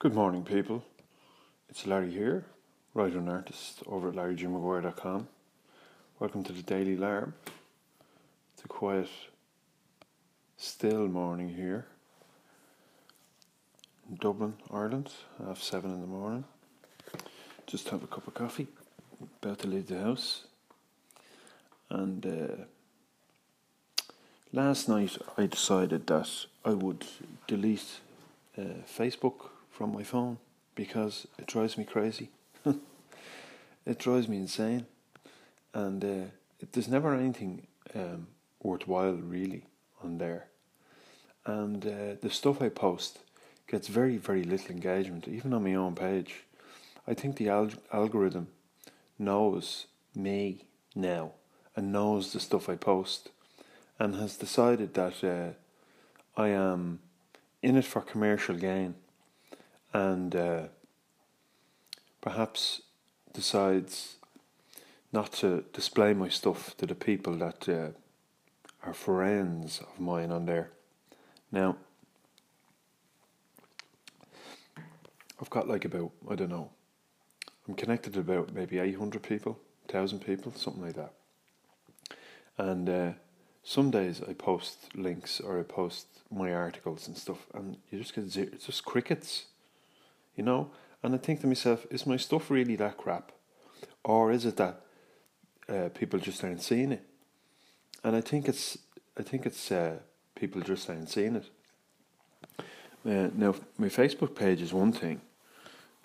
Good morning, people. It's Larry here, writer and artist over at larrygmaguire.com. Welcome to the Daily Larb. It's a quiet, still morning here in Dublin, Ireland, half seven in the morning. Just have a cup of coffee, about to leave the house. And uh, last night I decided that I would delete uh, Facebook from my phone because it drives me crazy. it drives me insane, and uh, it, there's never anything um, worthwhile really on there. And uh, the stuff I post gets very, very little engagement, even on my own page. I think the al- algorithm knows me now and knows the stuff I post and has decided that uh, I am in it for commercial gain and uh, perhaps decides not to display my stuff to the people that uh, are friends of mine on there. Now, I've got like about, I don't know, I'm connected to about maybe 800 people, 1,000 people, something like that. And uh, some days I post links or I post my articles and stuff, and you just get zero, it's just crickets you know. And I think to myself, is my stuff really that crap, or is it that uh, people just aren't seeing it? And I think it's, I think it's uh, people just aren't seeing it. Uh, now, my Facebook page is one thing.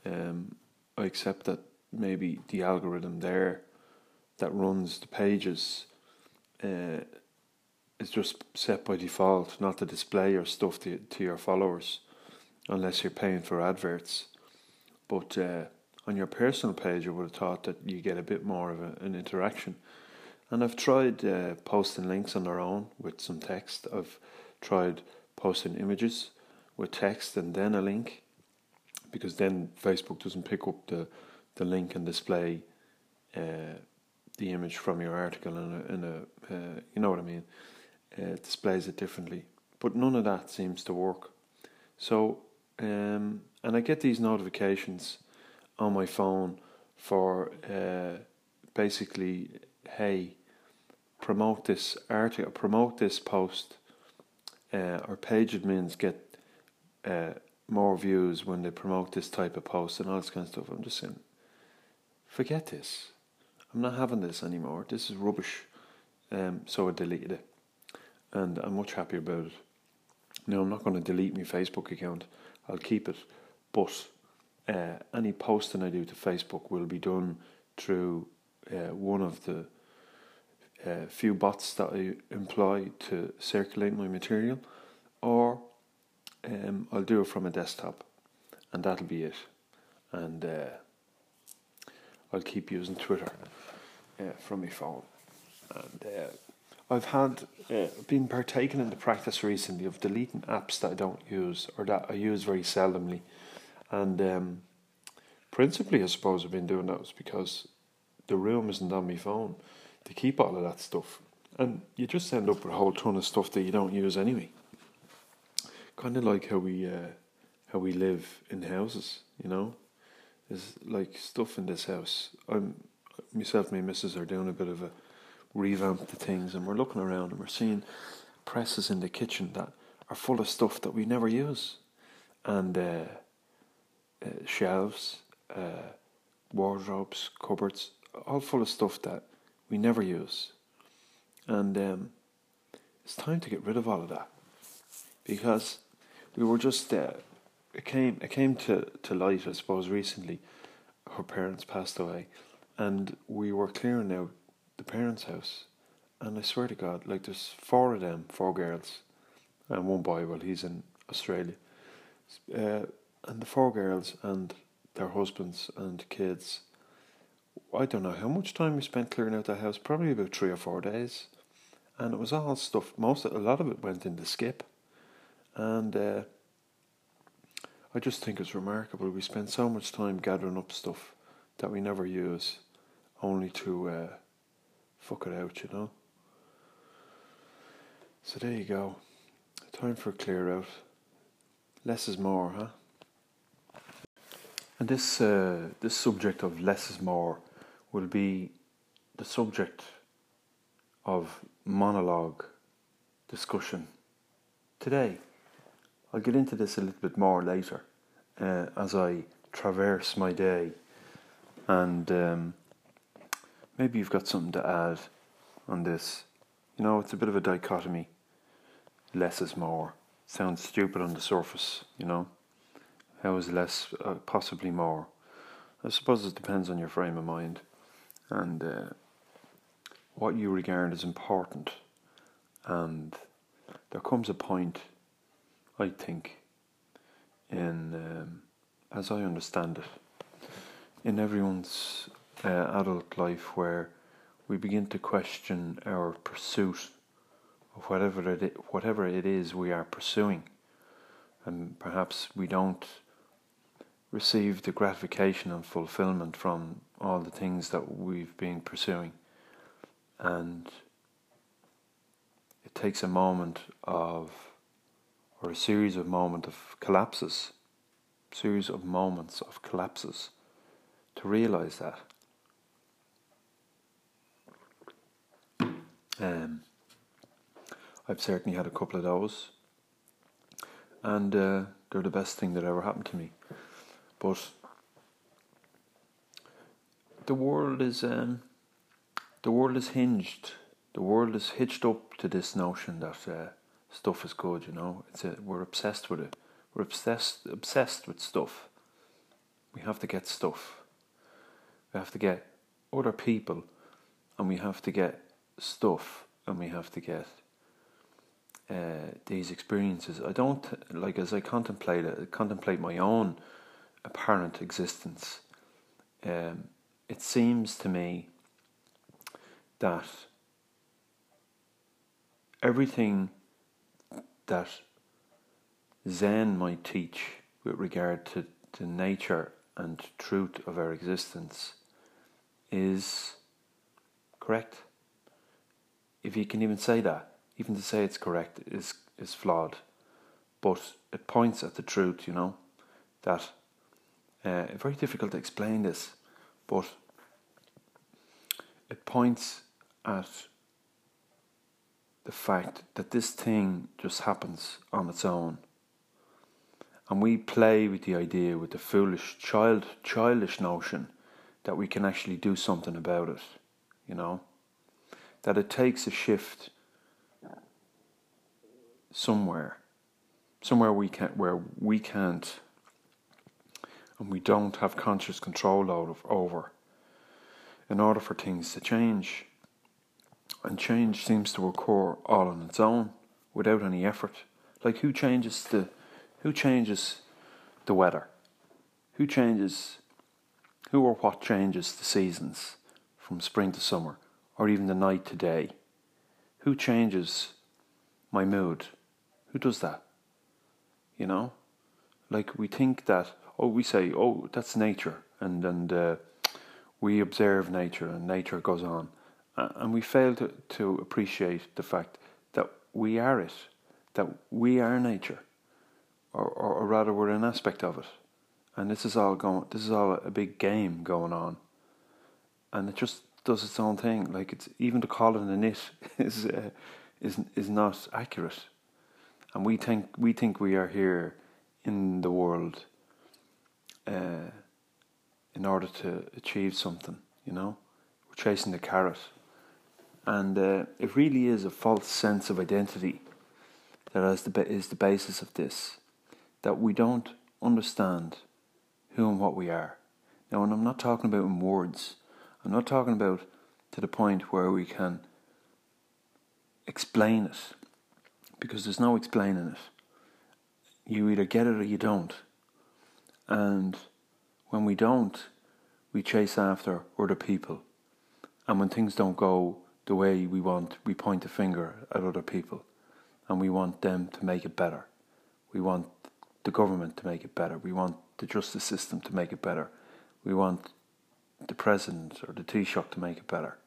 Um, I accept that maybe the algorithm there that runs the pages uh, is just set by default not to display your stuff to, to your followers unless you're paying for adverts. But uh, on your personal page, I would have thought that you get a bit more of a, an interaction. And I've tried uh, posting links on their own with some text. I've tried posting images with text and then a link, because then Facebook doesn't pick up the, the link and display uh, the image from your article in a, in a uh, you know what I mean. Uh, it displays it differently, but none of that seems to work. So um, and I get these notifications on my phone for uh, basically, hey, promote this article, promote this post. Uh, or page admins get uh, more views when they promote this type of post and all this kind of stuff. I'm just saying, forget this. I'm not having this anymore. This is rubbish. Um, so I deleted it, and I'm much happier about it. Now I'm not going to delete my Facebook account. I'll keep it. But uh, any posting I do to Facebook will be done through uh, one of the uh, few bots that I employ to circulate my material, or um, I'll do it from a desktop, and that'll be it. And uh, I'll keep using Twitter uh, from my phone. And uh, I've had uh, been partaking in the practice recently of deleting apps that I don't use or that I use very seldomly, and um, principally, I suppose I've been doing that was because the room isn't on my phone to keep all of that stuff, and you just end up with a whole ton of stuff that you don't use anyway. Kind of like how we uh, how we live in houses, you know. There's like stuff in this house. I'm myself, and my missus are doing a bit of a revamp the things, and we're looking around and we're seeing presses in the kitchen that are full of stuff that we never use, and uh, uh, shelves, uh, wardrobes, cupboards, all full of stuff that we never use, and um, it's time to get rid of all of that. Because we were just uh, it came it came to, to light I suppose recently. Her parents passed away, and we were clearing out the parents' house, and I swear to God, like there's four of them, four girls, and one boy. Well, he's in Australia, uh, and the four girls and their husbands and kids. I don't know how much time we spent clearing out the house. Probably about three or four days, and it was all stuff. Most, a lot of it went in the skip, and. Uh, I just think it's remarkable. We spend so much time gathering up stuff that we never use, only to uh, fuck it out, you know. So there you go. Time for a clear out. Less is more, huh? And this uh, this subject of less is more will be the subject of monologue discussion today. I'll get into this a little bit more later uh, as I traverse my day, and um, maybe you've got something to add on this. You know, it's a bit of a dichotomy. Less is more. Sounds stupid on the surface, you know. How is less uh, possibly more? I suppose it depends on your frame of mind and uh, what you regard as important. And there comes a point, I think, in um, as I understand it, in everyone's uh, adult life where we begin to question our pursuit of whatever it whatever it is we are pursuing, and perhaps we don't receive the gratification and fulfillment from all the things that we've been pursuing, and it takes a moment of or a series of moments of collapses, series of moments of collapses to realize that. Um, I've certainly had a couple of those, and uh, they're the best thing that ever happened to me. But the world is um, the world is hinged. The world is hitched up to this notion that uh, stuff is good. You know, it's a, we're obsessed with it. We're obsessed obsessed with stuff. We have to get stuff. We have to get other people, and we have to get stuff, and we have to get uh, these experiences. I don't like as I contemplate it, contemplate my own apparent existence. Um, it seems to me that everything that Zen might teach with regard to the nature and truth of our existence is correct. If you can even say that, even to say it's correct is is flawed, but it points at the truth. You know that uh, very difficult to explain this, but it points at the fact that this thing just happens on its own. And we play with the idea, with the foolish, child, childish notion that we can actually do something about it, you know? That it takes a shift somewhere, somewhere we can't, where we can't and we don't have conscious control over in order for things to change. And change seems to occur all on its own without any effort. Like who changes the who changes the weather? Who changes who or what changes the seasons from spring to summer or even the night to day? Who changes my mood? Who does that? You know? Like we think that oh, we say, oh, that's nature, and and uh, we observe nature, and nature goes on, and we fail to to appreciate the fact that we are it, that we are nature, or, or, or rather, we're an aspect of it, and this is all going. This is all a big game going on, and it just does its own thing. Like it's even to call it a knit is uh, is is not accurate, and we think we think we are here in the world uh, in order to achieve something. You know, we're chasing the carrot, and uh, it really is a false sense of identity that is the is the basis of this. That we don't understand who and what we are. Now, and I'm not talking about in words. I'm not talking about to the point where we can explain it, because there's no explaining it. You either get it or you don't. And when we don't, we chase after other people. And when things don't go the way we want, we point a finger at other people and we want them to make it better. We want the government to make it better. We want the justice system to make it better. We want the president or the Taoiseach to make it better.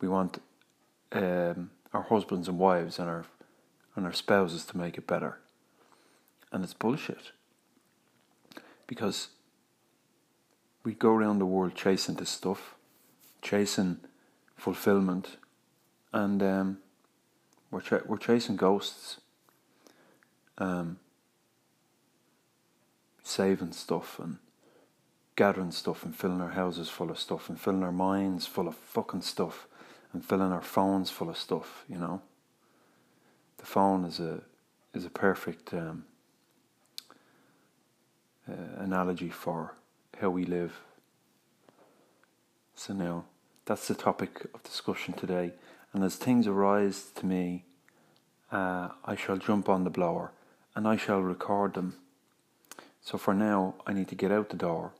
We want um, our husbands and wives and our and our spouses to make it better. And it's bullshit because we go around the world chasing this stuff, chasing fulfillment, and um, we're ch- we're chasing ghosts, um, saving stuff and gathering stuff and filling our houses full of stuff and filling our minds full of fucking stuff and filling our phones full of stuff. You know, the phone is a is a perfect um, uh, analogy for how we live. So now that's the topic of discussion today. And as things arise to me, uh, I shall jump on the blower and I shall record them. So for now, I need to get out the door,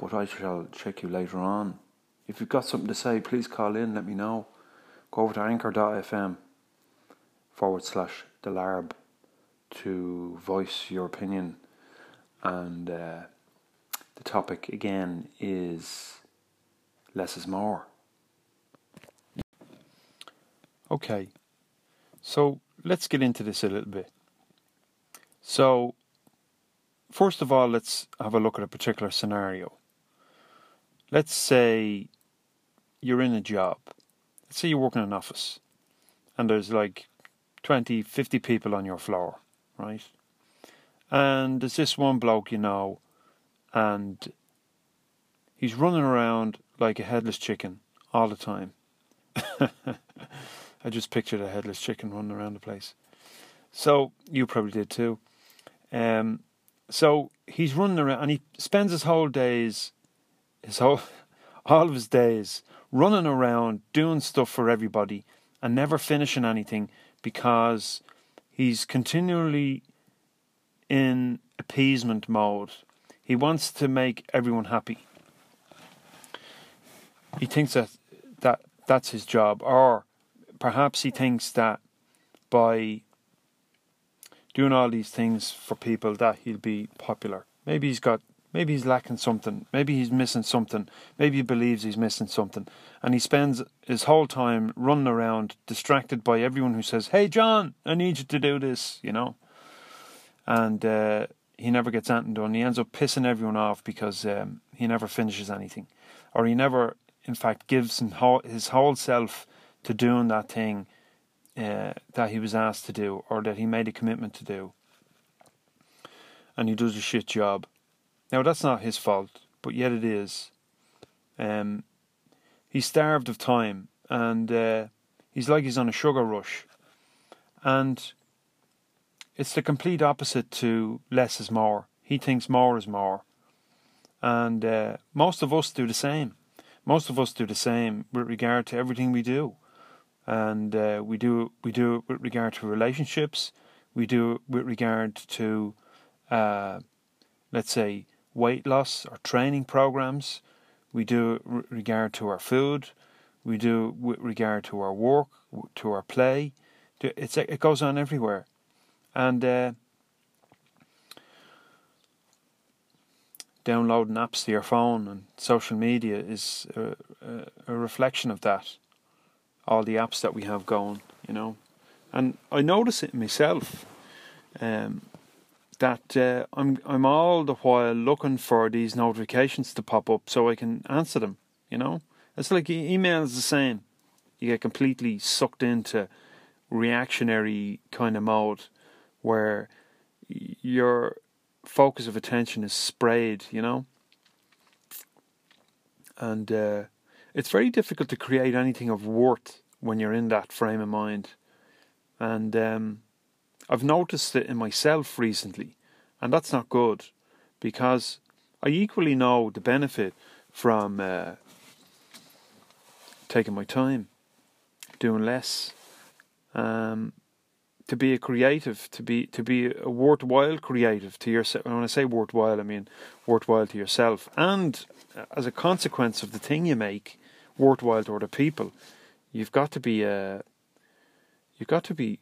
but I shall check you later on. If you've got something to say, please call in, let me know. Go over to anchor.fm forward slash the larb to voice your opinion. And uh, the topic again is less is more. Okay, so let's get into this a little bit. So, first of all, let's have a look at a particular scenario. Let's say you're in a job. Let's say you work in an office and there's like 20, 50 people on your floor, right? And there's this one bloke you know, and he's running around like a headless chicken all the time. I just pictured a headless chicken running around the place. So you probably did too. Um, so he's running around and he spends his whole days, his whole, all of his days running around doing stuff for everybody and never finishing anything because he's continually in appeasement mode. He wants to make everyone happy. He thinks that, that that's his job, or perhaps he thinks that by doing all these things for people that he'll be popular. Maybe he's got maybe he's lacking something, maybe he's missing something, maybe he believes he's missing something. And he spends his whole time running around distracted by everyone who says, Hey John, I need you to do this, you know. And uh, he never gets anything done. He ends up pissing everyone off because um, he never finishes anything. Or he never in fact gives his whole self to doing that thing uh, that he was asked to do or that he made a commitment to do. And he does a shit job. Now, that's not his fault, but yet it is. Um, he's starved of time and uh, he's like he's on a sugar rush. And it's the complete opposite to less is more. He thinks more is more. And uh, most of us do the same. Most of us do the same with regard to everything we do and uh, we do we do it with regard to relationships. We do it with regard to, uh, let's say, weight loss or training programs. We do it with regard to our food. We do it with regard to our work, to our play. It's it goes on everywhere, and uh, downloading apps to your phone and social media is a, a, reflection of that all the apps that we have going, you know. And I notice it myself um, that uh, I'm I'm all the while looking for these notifications to pop up so I can answer them. You know, it's like email is the same. You get completely sucked into reactionary kind of mode where your focus of attention is sprayed. You know, and uh, it's very difficult to create anything of worth when you're in that frame of mind. And um, I've noticed it in myself recently, and that's not good because I equally know the benefit from uh, taking my time, doing less, um, to be a creative, to be to be a worthwhile creative to yourself. When I say worthwhile, I mean worthwhile to yourself, and as a consequence of the thing you make, worthwhile to other people. You've got to be uh, you've got to be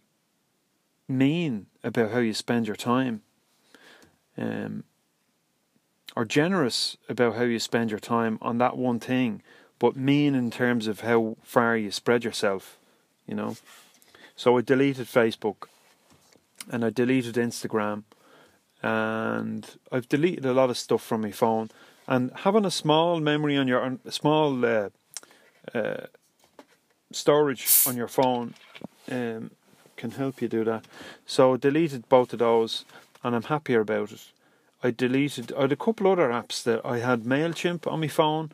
mean about how you spend your time, um, or generous about how you spend your time on that one thing, but mean in terms of how far you spread yourself. You know, so I deleted Facebook, and I deleted Instagram, and I've deleted a lot of stuff from my phone, And having a small memory on your small uh, uh, storage on your phone um, can help you do that. So I deleted both of those, and I'm happier about it. I deleted. I had a couple other apps that I had Mailchimp on my phone,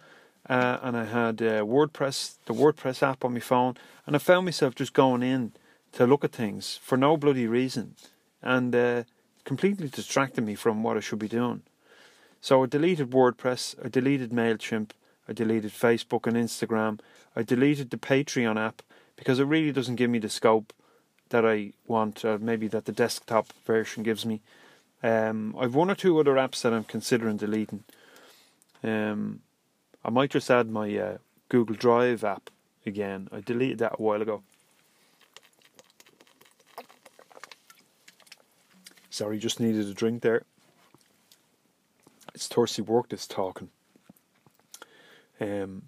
uh, and I had uh, WordPress, the WordPress app on my phone, and I found myself just going in to look at things for no bloody reason, and uh, completely distracted me from what I should be doing. So I deleted WordPress, I deleted Mailchimp, I deleted Facebook and Instagram, I deleted the Patreon app because it really doesn't give me the scope that I want, or maybe that the desktop version gives me. Um, I've one or two other apps that I'm considering deleting. Um, I might just add my uh, Google Drive app again. I deleted that a while ago. Sorry, just needed a drink there. It's thirsty work that's talking. Um,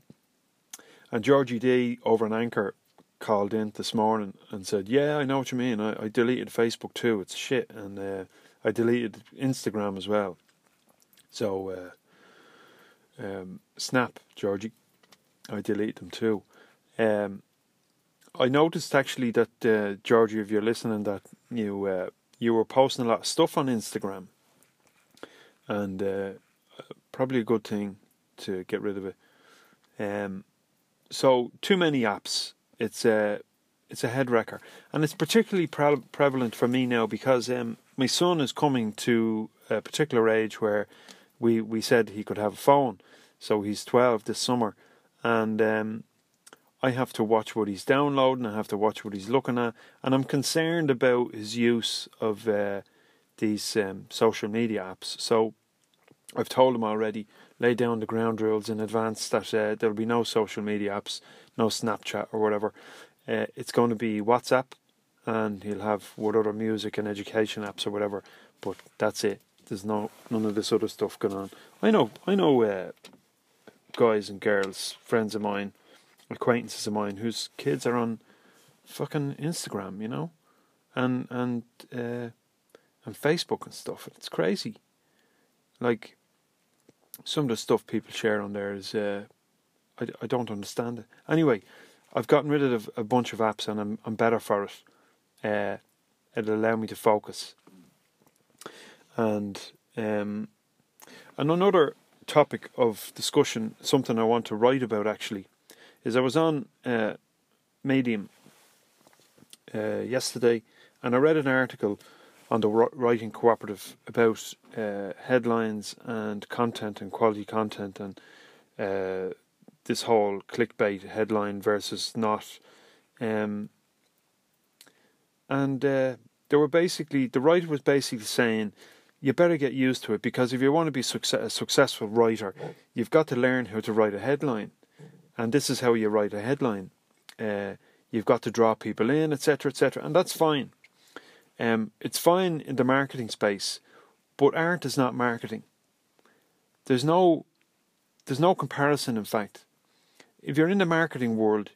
and Georgie D over an anchor called in this morning and said, "Yeah, I know what you mean. I, I deleted Facebook too. It's shit, and uh, I deleted Instagram as well. So uh, um, Snap, Georgie, I deleted them too. Um, I noticed actually that uh, Georgie, if you're listening, that you uh, you were posting a lot of stuff on Instagram, and uh, probably a good thing to get rid of it. Um, so too many apps. It's a it's a head wrecker, and it's particularly pre- prevalent for me now because um, my son is coming to a particular age where we we said he could have a phone. So he's twelve this summer, and um, I have to watch what he's downloading. I have to watch what he's looking at, and I'm concerned about his use of uh, these um, social media apps. So I've told him already, lay down the ground rules in advance that uh, there'll be no social media apps, no Snapchat or whatever. Uh, it's going to be WhatsApp, and he'll have what other music and education apps or whatever. But that's it. There's no none of this other stuff going on. I know, I know, uh, guys and girls, friends of mine acquaintances of mine whose kids are on fucking Instagram, you know, and and uh, and Facebook and stuff. It's crazy. Like some of the stuff people share on there is, uh, I I don't understand it. Anyway, I've gotten rid of a bunch of apps and I'm I'm better for it. Uh, it'll allow me to focus. And um, and another topic of discussion, something I want to write about actually, is I was on uh, Medium uh, yesterday and I read an article on the writing cooperative about uh, headlines and content and quality content and uh, this whole clickbait headline versus not. Um, and uh, were basically the writer was basically saying you better get used to it because if you want to be success, a successful writer, you've got to learn how to write a headline and this is how you write a headline. Uh, you've got to draw people in, etc., etc., and that's fine. Um, it's fine in the marketing space, but art is not marketing. There's no, there's no comparison. In fact, if you're in the marketing world,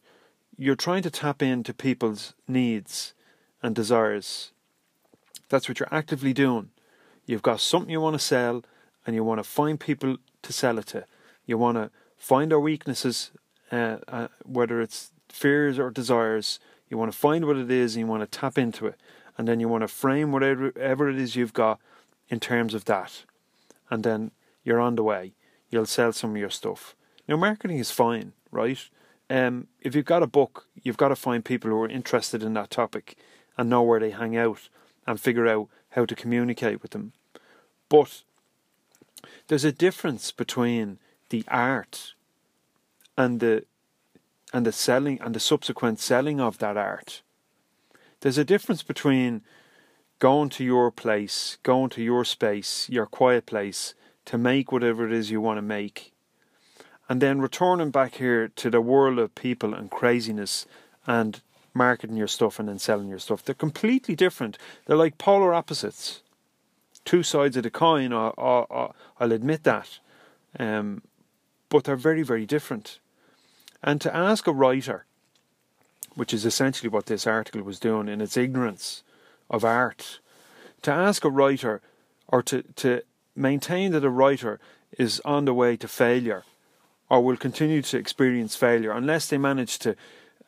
you're trying to tap into people's needs and desires. That's what you're actively doing. You've got something you want to sell, and you want to find people to sell it to. You want to find their weaknesses uh, uh, whether it's fears or desires, you want to find what it is and you want to tap into it. And then you want to frame whatever, whatever it is you've got in terms of that. And then you're on the way. You'll sell some of your stuff. Now, marketing is fine, right? Um, if you've got a book, you've got to find people who are interested in that topic and know where they hang out and figure out how to communicate with them. But there's a difference between the art and the and the selling and the subsequent selling of that art. There's a difference between going to your place, going to your space, your quiet place, to make whatever it is you want to make, and then returning back here to the world of people and craziness and marketing your stuff and then selling your stuff. They're completely different. They're like polar opposites, two sides of the coin. I, will admit that, um, but they're very, very different. And to ask a writer, which is essentially what this article was doing in its ignorance of art, to ask a writer or to, to maintain that a writer is on the way to failure or will continue to experience failure unless they manage to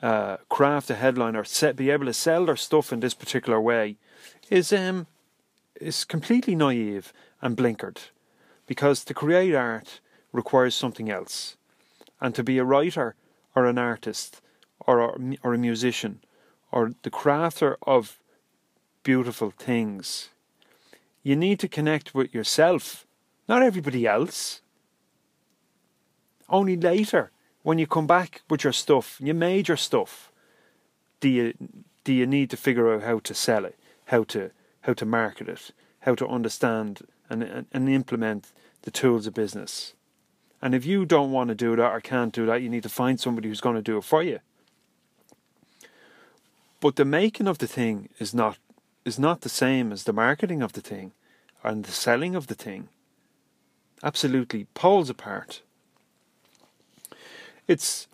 uh, craft a headline or set, be able to sell their stuff in this particular way is um, is completely naive and blinkered because to create art requires something else. And to be a writer or an artist or a, or a musician or the crafter of beautiful things you need to connect with yourself not everybody else only later, when you come back with your stuff, you made your stuff, do you do you need to figure out how to sell it, how to how to market it, how to understand and and, and implement the tools of business. And if you don't want to do that or can't do that, you need to find somebody who's going to do it for you. But the making of the thing is not is not the same as the marketing of the thing and the selling of the thing. Absolutely poles apart. It's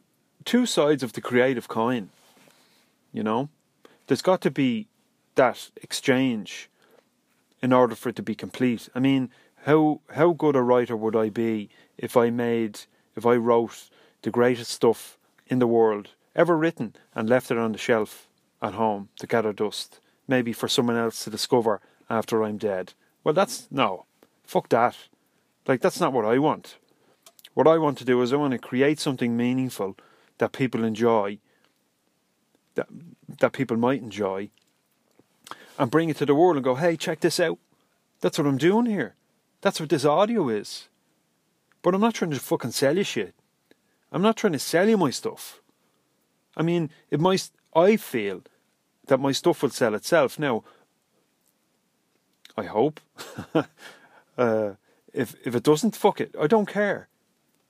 two sides of the creative coin. You know, there's got to be that exchange in order for it to be complete. I mean, how how good a writer would I be if I made if I wrote the greatest stuff in the world ever written and left it on the shelf at home to gather dust, maybe for someone else to discover after I'm dead. Well, that's no, fuck that. Like that's not what I want. What I want to do is I want to create something meaningful that people enjoy, that that people might enjoy, and bring it to the world and go, hey, check this out. That's what I'm doing here. That's what this audio is. But I'm not trying to fucking sell you shit. I'm not trying to sell you my stuff. I mean, it might. I feel that my stuff will sell itself. Now, I hope. uh, if if it doesn't, fuck it. I don't care.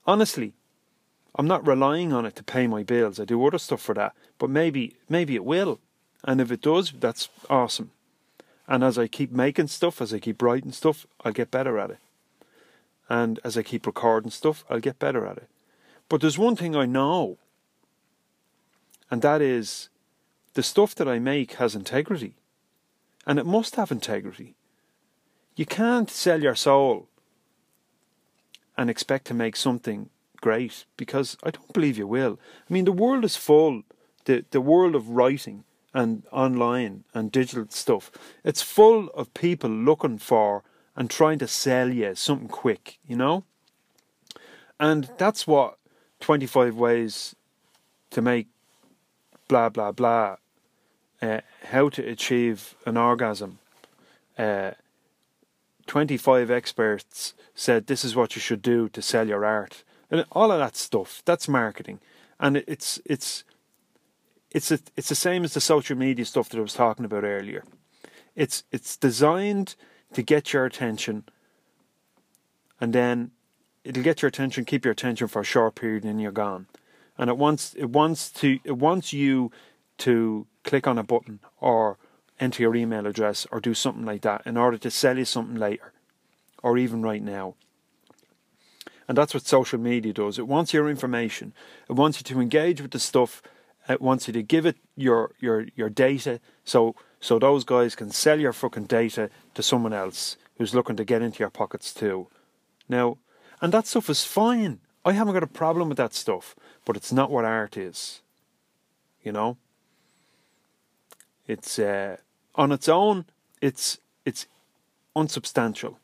Honestly, I'm not relying on it to pay my bills. I do other stuff for that, but maybe maybe it will. And if it does, that's awesome. And as I keep making stuff, as I keep writing stuff, I'll get better at it. And as I keep recording stuff, I'll get better at it. But there's one thing I know, and that is the stuff that I make has integrity. And it must have integrity. You can't sell your soul and expect to make something great because I don't believe you will. I mean, the world is full, the, the world of writing and online and digital stuff, it's full of people looking for and trying to sell you something quick, you know? And that's what 25 ways to make blah, blah, blah, uh, how to achieve an orgasm. Uh, 25 experts said this is what you should do to sell your art. And all of that stuff, that's marketing. And it's it's it's a, it's the same as the social media stuff that I was talking about earlier. It's it's designed to get your attention and then it'll get your attention, keep your attention for a short period and then you're gone. And it wants it wants to it wants you to click on a button or enter your email address or do something like that in order to sell you something later or even right now. And that's what social media does. It wants your information. It wants you to engage with the stuff. It wants you to give it your your your data so so those guys can sell your fucking data to someone else who's looking to get into your pockets too. Now, and that stuff is fine. I haven't got a problem with that stuff, but it's not what art is. You know? It's uh, on its own, it's it's unsubstantial,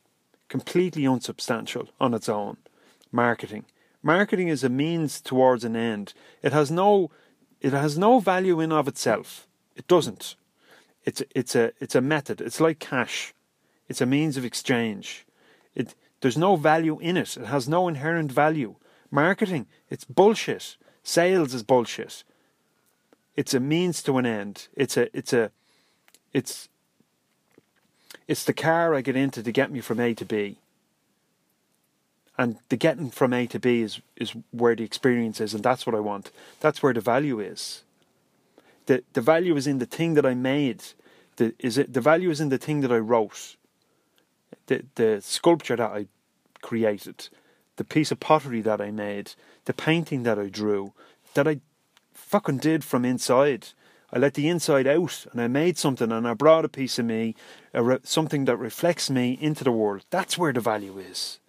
completely unsubstantial on its own. Marketing, marketing is a means towards an end. It has no, it has no value in of itself. It doesn't. It's it's a it's a method. It's like cash. It's a means of exchange. It there's no value in it. It has no inherent value. Marketing, it's bullshit. Sales is bullshit. It's a means to an end. It's a it's a it's it's the car I get into to get me from A to B. And the getting from A to B is, is where the experience is, and that's what I want. That's where the value is. The the value is in the thing that I made. The is it the value is in the thing that I wrote. The the sculpture that I created, the piece of pottery that I made, the painting that I drew, that I fucking did from inside. I let the inside out and I made something and I brought a piece of me, re- something that reflects me into the world. That's where the value is.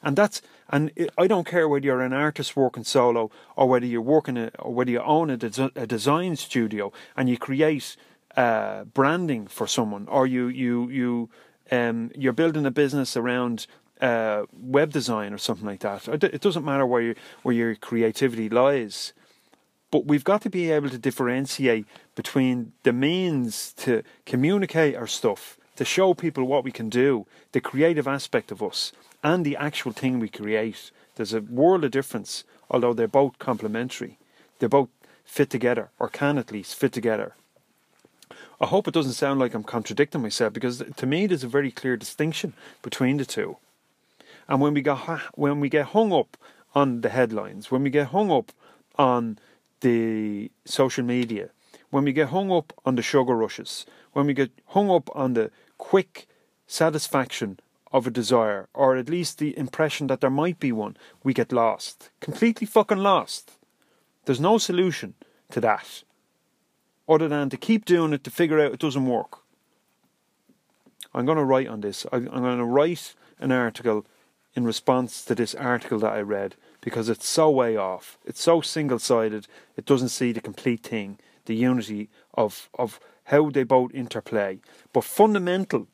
And that's and I don't care whether you're an artist working solo or whether you're working a, or whether you own a, des- a design studio and you create uh, branding for someone or you you you um, you're building a business around uh, web design or something like that. It doesn't matter where you, where your creativity lies, but we've got to be able to differentiate between the means to communicate our stuff, to show people what we can do, the creative aspect of us, and the actual thing we create. There's a world of difference, although they're both complementary. They both fit together, or can at least fit together. I hope it doesn't sound like I'm contradicting myself because to me there's a very clear distinction between the two. And when we get when we get hung up on the headlines, when we get hung up on the social media, when we get hung up on the sugar rushes, when we get hung up on the quick satisfaction of a desire, or at least the impression that there might be one, we get lost. Completely fucking lost. There's no solution to that other than to keep doing it to figure out it doesn't work. I'm going to write on this. I'm going to write an article in response to this article that I read because it's so way off. It's so single sided, it doesn't see the complete thing, the unity of, of how they both interplay. But fundamental,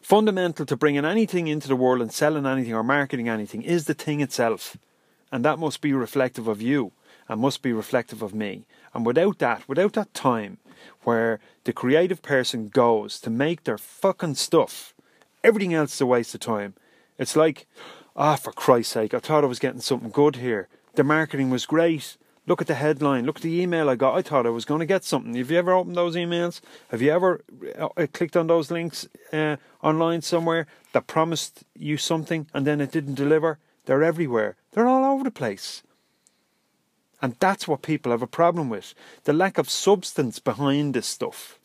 fundamental to bringing anything into the world and selling anything or marketing anything is the thing itself. And that must be reflective of you and must be reflective of me. And without that, without that time where the creative person goes to make their fucking stuff, everything else is a waste of time. It's like, ah, oh, for Christ's sake, I thought I was getting something good here. The marketing was great. Look at the headline. Look at the email I got. I thought I was going to get something. Have you ever opened those emails? Have you ever uh, clicked on those links uh, online somewhere that promised you something and then it didn't deliver? They're everywhere. They're all over the place. And that's what people have a problem with the lack of substance behind this stuff.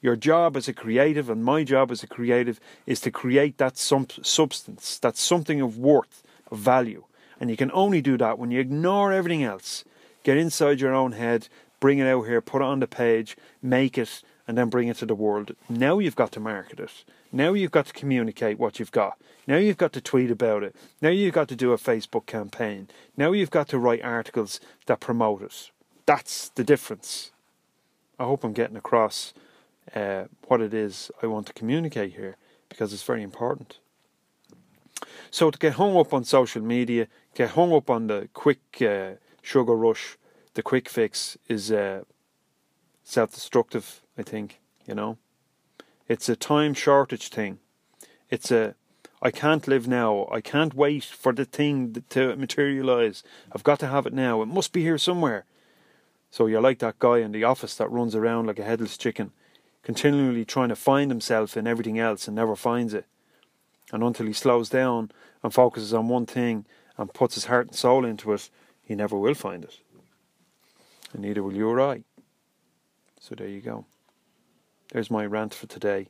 Your job as a creative, and my job as a creative, is to create that substance, that something of worth, of value. And you can only do that when you ignore everything else. Get inside your own head, bring it out here, put it on the page, make it, and then bring it to the world. Now you've got to market it. Now you've got to communicate what you've got. Now you've got to tweet about it. Now you've got to do a Facebook campaign. Now you've got to write articles that promote it. That's the difference. I hope I'm getting across uh, what it is I want to communicate here because it's very important. So to get hung up on social media, get hung up on the quick uh, sugar rush, the quick fix is uh, self-destructive. I think you know. It's a time shortage thing. It's a I can't live now. I can't wait for the thing to materialize. I've got to have it now. It must be here somewhere. So you're like that guy in the office that runs around like a headless chicken, continually trying to find himself in everything else and never finds it. And until he slows down and focuses on one thing and puts his heart and soul into it, he never will find it. And neither will you or I. So there you go. There's my rant for today.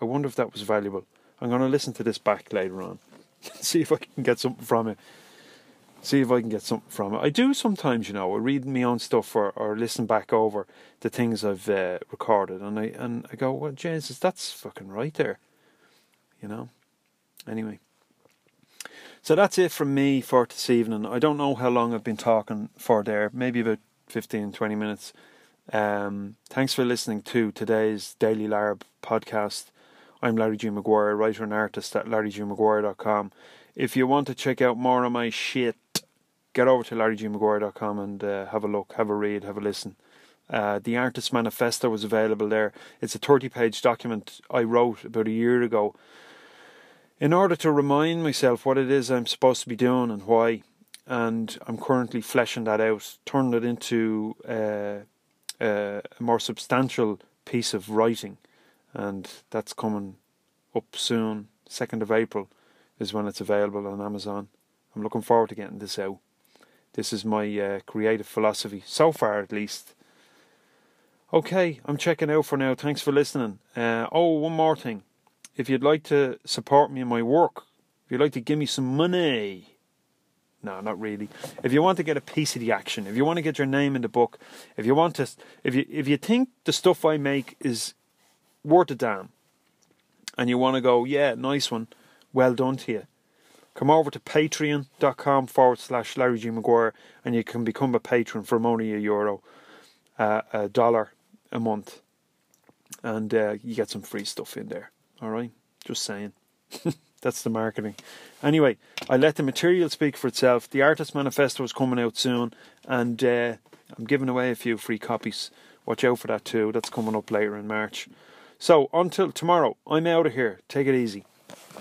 I wonder if that was valuable. I'm going to listen to this back later on. See if I can get something from it. See if I can get something from it. I do sometimes, you know, I read my own stuff or, or listen back over the things I've uh, recorded, and I and I go, well, Jesus, that's fucking right there, you know. Anyway, so that's it from me for this evening. I don't know how long I've been talking for there, maybe about 15, 20 minutes. Um, thanks for listening to today's Daily Larb podcast. I'm Larry G. Maguire, writer and artist at larrygmaguire.com. If you want to check out more of my shit, get over to larrygmaguire.com and uh, have a look, have a read, have a listen. Uh, the Artist Manifesto was available there. It's a 30 page document I wrote about a year ago in order to remind myself what it is I'm supposed to be doing and why. And I'm currently fleshing that out, turning it into uh, uh, a more substantial piece of writing, and that's coming up soon. Second of April is when it's available on Amazon. I'm looking forward to getting this out. This is my uh, creative philosophy so far, at least. Okay, I'm checking out for now. Thanks for listening. Uh, oh, one more thing. If you'd like to support me in my work, if you'd like to give me some money, No, not really. If you want to get a piece of the action, if you want to get your name in the book, if you want to, if you if you think the stuff I make is worth a damn, and you want to go, yeah, nice one, well done to you. Come over to patreon.com forward slash Larry G. Maguire and you can become a patron for only a euro, uh, a dollar a month. And uh, you get some free stuff in there. All right? Just saying. That's the marketing. Anyway, I let the material speak for itself. The Artist Manifesto is coming out soon, and uh, I'm giving away a few free copies. Watch out for that too. That's coming up later in March. So until tomorrow, I'm out of here. Take it easy.